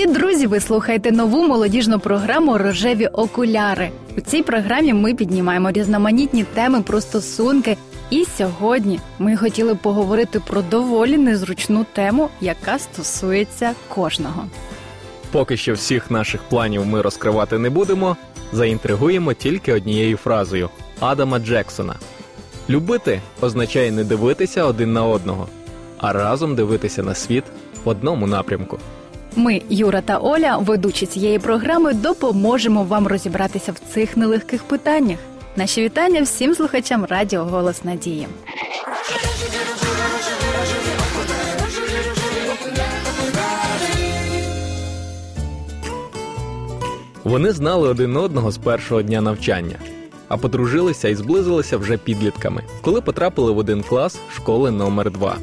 Привіт, друзі! Ви слухаєте нову молодіжну програму Рожеві окуляри. У цій програмі ми піднімаємо різноманітні теми про стосунки. І сьогодні ми хотіли поговорити про доволі незручну тему, яка стосується кожного. Поки що всіх наших планів ми розкривати не будемо. Заінтригуємо тільки однією фразою Адама Джексона: Любити означає не дивитися один на одного, а разом дивитися на світ в одному напрямку. Ми, Юра та Оля, ведучі цієї програми, допоможемо вам розібратися в цих нелегких питаннях. Наші вітання всім слухачам Радіо Голос Надії. Вони знали один одного з першого дня навчання, а подружилися і зблизилися вже підлітками, коли потрапили в один клас школи номер 2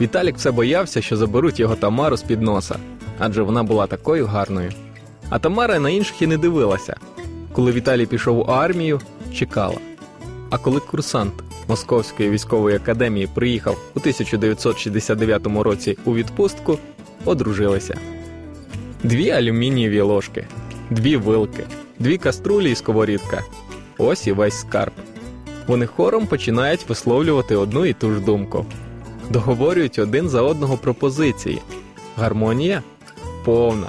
Віталік все боявся, що заберуть його Тамару з під носа, адже вона була такою гарною. А Тамара на інших і не дивилася. Коли Віталій пішов у армію, чекала. А коли курсант Московської військової академії приїхав у 1969 році у відпустку, одружилися. Дві алюмінієві ложки, дві вилки, дві каструлі і сковорідка. Ось і весь скарб. Вони хором починають висловлювати одну і ту ж думку. Договорюють один за одного пропозиції. Гармонія повна.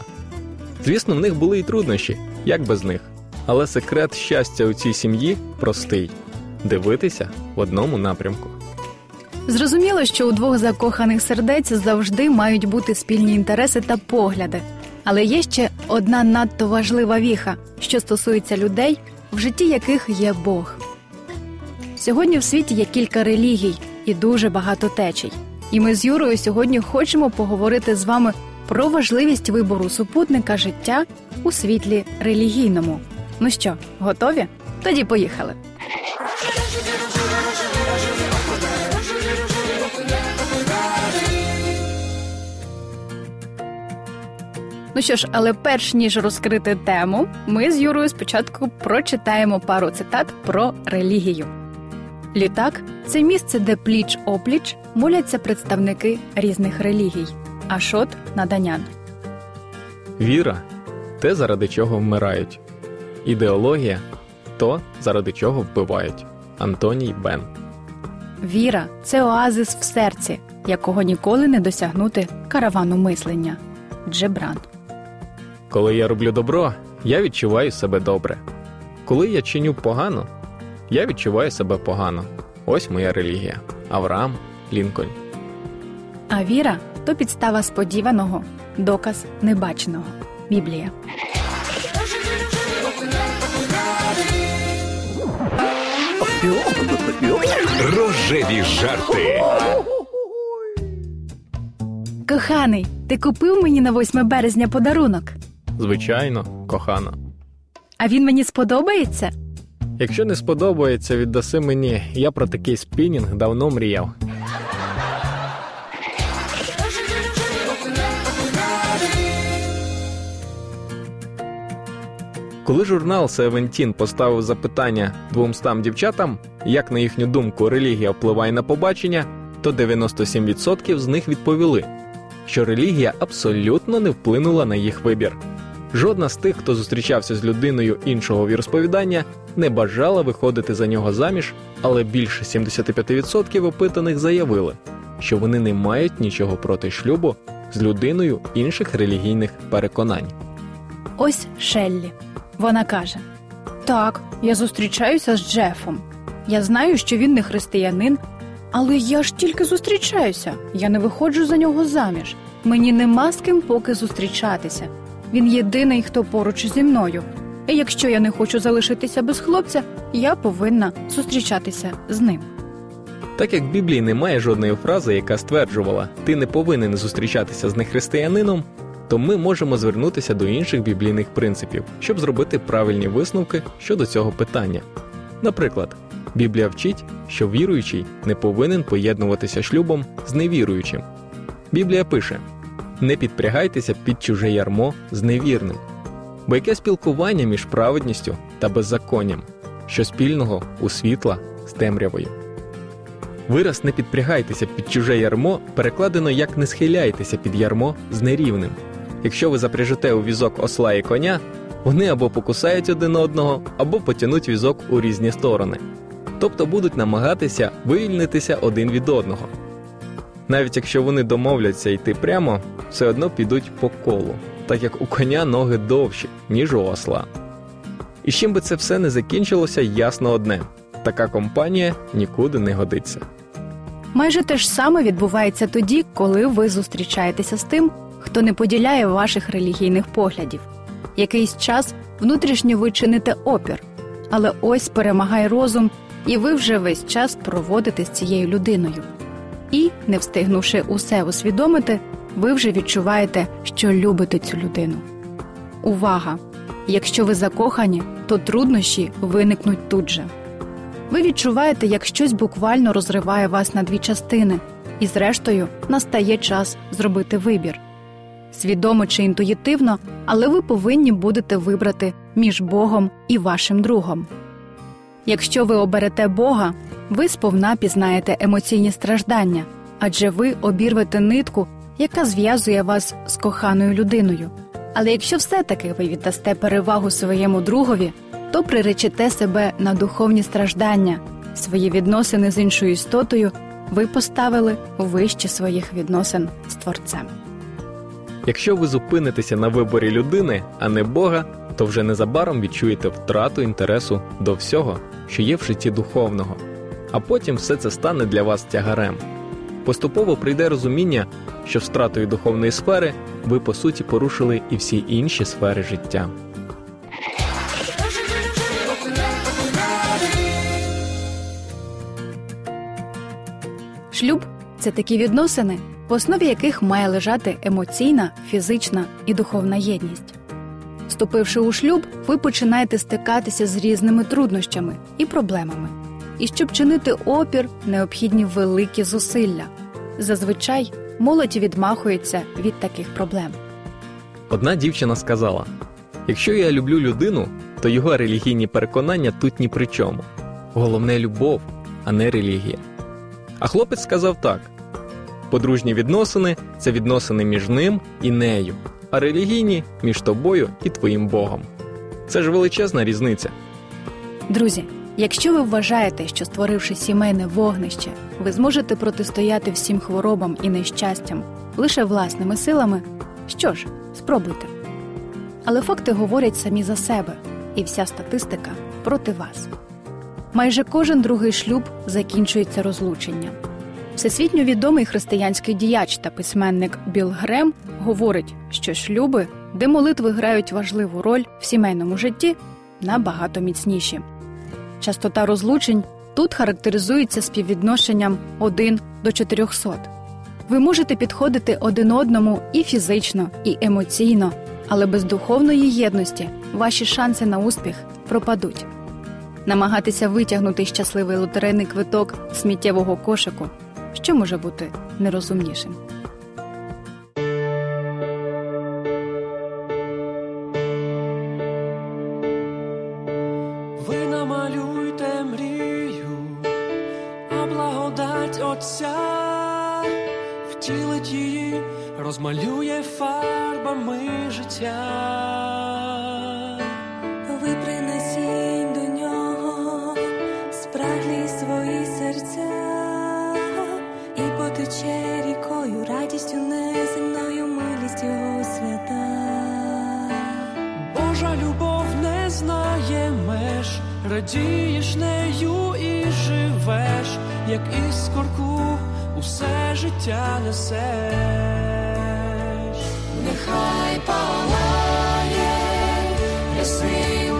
Звісно, в них були і труднощі, як без них. Але секрет щастя у цій сім'ї простий дивитися в одному напрямку. Зрозуміло, що у двох закоханих сердець завжди мають бути спільні інтереси та погляди. Але є ще одна надто важлива віха, що стосується людей, в житті яких є Бог. Сьогодні в світі є кілька релігій і дуже багато течій. І ми з Юрою сьогодні хочемо поговорити з вами про важливість вибору супутника життя у світлі релігійному. Ну що, готові? Тоді поїхали. Ну що ж, але перш ніж розкрити тему, ми з Юрою спочатку прочитаємо пару цитат про релігію. Літак це місце, де пліч опліч моляться представники різних релігій. Ашот Наданян. Віра те, заради чого вмирають. Ідеологія то, заради чого вбивають. Антоній Бен. Віра це оазис в серці, якого ніколи не досягнути каравану мислення. Джебран. Коли я роблю добро, я відчуваю себе добре. Коли я чиню погано, я відчуваю себе погано. Ось моя релігія. Авраам Лінкольн. А віра то підстава сподіваного, доказ небаченого. Біблія. Рожеві жарти. Коханий, ти купив мені на 8 березня подарунок. Звичайно, кохана. А він мені сподобається? Якщо не сподобається, віддаси мені. Я про такий спінінг давно мріяв. Коли журнал Севентін поставив запитання двомстам дівчатам, як на їхню думку релігія впливає на побачення, то 97% з них відповіли, що релігія абсолютно не вплинула на їх вибір. Жодна з тих, хто зустрічався з людиною іншого віросповідання, не бажала виходити за нього заміж, але більше 75% опитаних заявили, що вони не мають нічого проти шлюбу з людиною інших релігійних переконань. Ось Шеллі. Вона каже: Так, я зустрічаюся з Джефом. Я знаю, що він не християнин, але я ж тільки зустрічаюся. Я не виходжу за нього заміж. Мені нема з ким поки зустрічатися. Він єдиний, хто поруч зі мною. І якщо я не хочу залишитися без хлопця, я повинна зустрічатися з ним. Так як в Біблії немає жодної фрази, яка стверджувала, ти не повинен зустрічатися з нехристиянином, то ми можемо звернутися до інших біблійних принципів, щоб зробити правильні висновки щодо цього питання. Наприклад, Біблія вчить, що віруючий не повинен поєднуватися шлюбом з невіруючим. Біблія пише: не підпрягайтеся під чуже ярмо з невірним, бо яке спілкування між праведністю та беззаконням, що спільного у світла з темрявою. Вираз не підпрягайтеся під чуже ярмо перекладено як не схиляйтеся під ярмо з нерівним. Якщо ви запряжете у візок осла і коня, вони або покусають один одного, або потянуть візок у різні сторони, тобто будуть намагатися вивільнитися один від одного. Навіть якщо вони домовляться йти прямо, все одно підуть по колу, так як у коня ноги довші, ніж у осла. І чим би це все не закінчилося, ясно одне: така компанія нікуди не годиться. Майже те ж саме відбувається тоді, коли ви зустрічаєтеся з тим, хто не поділяє ваших релігійних поглядів. Якийсь час внутрішньо ви чините опір, але ось перемагає розум, і ви вже весь час проводите з цією людиною. І, не встигнувши усе усвідомити, ви вже відчуваєте, що любите цю людину. Увага! Якщо ви закохані, то труднощі виникнуть тут же. Ви відчуваєте, як щось буквально розриває вас на дві частини, і, зрештою, настає час зробити вибір. Свідомо чи інтуїтивно, але ви повинні будете вибрати між Богом і вашим другом. Якщо ви оберете Бога, ви сповна пізнаєте емоційні страждання, адже ви обірвете нитку, яка зв'язує вас з коханою людиною. Але якщо все-таки ви віддасте перевагу своєму другові, то приречете себе на духовні страждання, свої відносини з іншою істотою ви поставили вище своїх відносин з Творцем. Якщо ви зупинитеся на виборі людини, а не Бога, то вже незабаром відчуєте втрату інтересу до всього, що є в житті духовного, а потім все це стане для вас тягарем. Поступово прийде розуміння, що втратою духовної сфери ви по суті порушили і всі інші сфери життя. Шлюб це такі відносини, в основі яких має лежати емоційна, фізична і духовна єдність. Вступивши у шлюб, ви починаєте стикатися з різними труднощами і проблемами. І щоб чинити опір, необхідні великі зусилля. Зазвичай молодь відмахується від таких проблем. Одна дівчина сказала: якщо я люблю людину, то його релігійні переконання тут ні при чому. Головне любов, а не релігія. А хлопець сказав так: подружні відносини це відносини між ним і нею, а релігійні між тобою і твоїм Богом. Це ж величезна різниця. Друзі, якщо ви вважаєте, що створивши сімейне вогнище, ви зможете протистояти всім хворобам і нещастям лише власними силами, що ж, спробуйте. Але факти говорять самі за себе, і вся статистика проти вас. Майже кожен другий шлюб закінчується розлученням. Всесвітньо відомий християнський діяч та письменник Біл Грем говорить, що шлюби, де молитви грають важливу роль в сімейному житті, набагато міцніші. Частота розлучень тут характеризується співвідношенням 1 до 400. Ви можете підходити один одному і фізично, і емоційно, але без духовної єдності ваші шанси на успіх пропадуть. Намагатися витягнути щасливий лотерейний квиток сміттєвого кошику, що може бути нерозумнішим. Ви намалюйте мрію, а благодать Отця втілить її, розмалює фарбами життя. Радієш нею і живеш, як іскорку усе життя несеш. Нехай палає ясним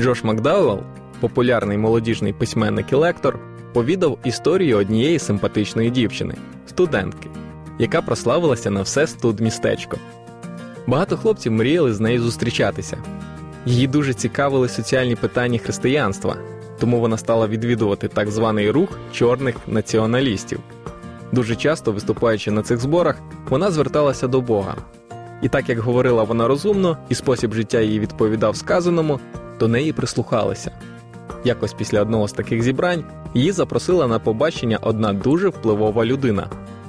Джош Макдауелл, популярний молодіжний письменник і лектор, повідав історію однієї симпатичної дівчини, студентки, яка прославилася на все студмістечко. Багато хлопців мріяли з нею зустрічатися. Її дуже цікавили соціальні питання християнства, тому вона стала відвідувати так званий рух чорних націоналістів. Дуже часто, виступаючи на цих зборах, вона зверталася до Бога. І так як говорила вона розумно, і спосіб життя її відповідав сказаному, до неї прислухалися. Якось після одного з таких зібрань її запросила на побачення одна дуже впливова людина,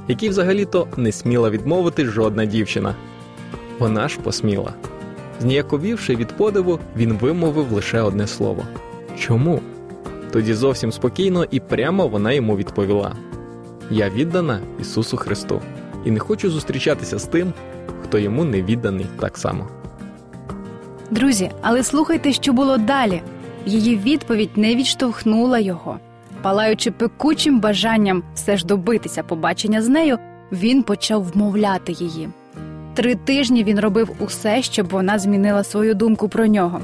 якій взагалі-то не сміла відмовити жодна дівчина. Вона ж посміла. Зніяковівши від подиву, він вимовив лише одне слово Чому? Тоді зовсім спокійно і прямо вона йому відповіла: Я віддана Ісусу Христу і не хочу зустрічатися з тим, хто йому не відданий так само. Друзі, але слухайте, що було далі. Її відповідь не відштовхнула його. Палаючи пекучим бажанням все ж добитися побачення з нею, він почав вмовляти її. Три тижні він робив усе, щоб вона змінила свою думку про нього.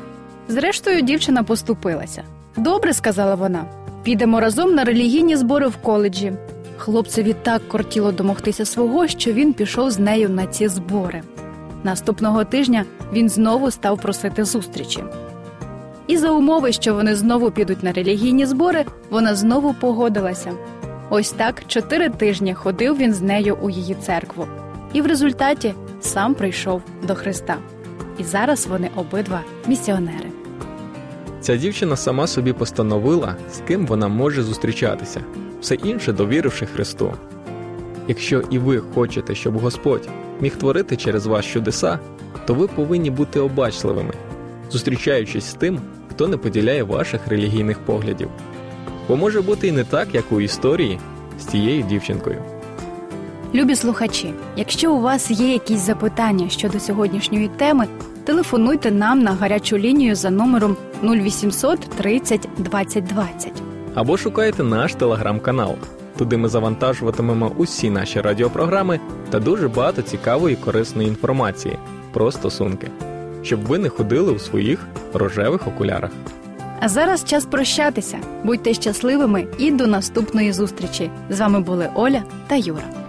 Зрештою, дівчина поступилася. Добре, сказала вона. Підемо разом на релігійні збори в коледжі. Хлопцеві так кортіло домогтися свого, що він пішов з нею на ці збори. Наступного тижня він знову став просити зустрічі. І за умови, що вони знову підуть на релігійні збори, вона знову погодилася. Ось так чотири тижні ходив він з нею у її церкву, і в результаті сам прийшов до Христа. І зараз вони обидва місіонери. Ця дівчина сама собі постановила, з ким вона може зустрічатися, все інше довіривши Христу. Якщо і ви хочете, щоб Господь міг творити через вас чудеса, то ви повинні бути обачливими, зустрічаючись з тим, хто не поділяє ваших релігійних поглядів. Бо може бути і не так, як у історії з цією дівчинкою. Любі слухачі, якщо у вас є якісь запитання щодо сьогоднішньої теми, телефонуйте нам на гарячу лінію за номером 0800 30 20 20. Або шукайте наш телеграм-канал. Туди ми завантажуватимемо усі наші радіопрограми та дуже багато цікавої і корисної інформації про стосунки, щоб ви не ходили у своїх рожевих окулярах. А зараз час прощатися. Будьте щасливими і до наступної зустрічі. З вами були Оля та Юра.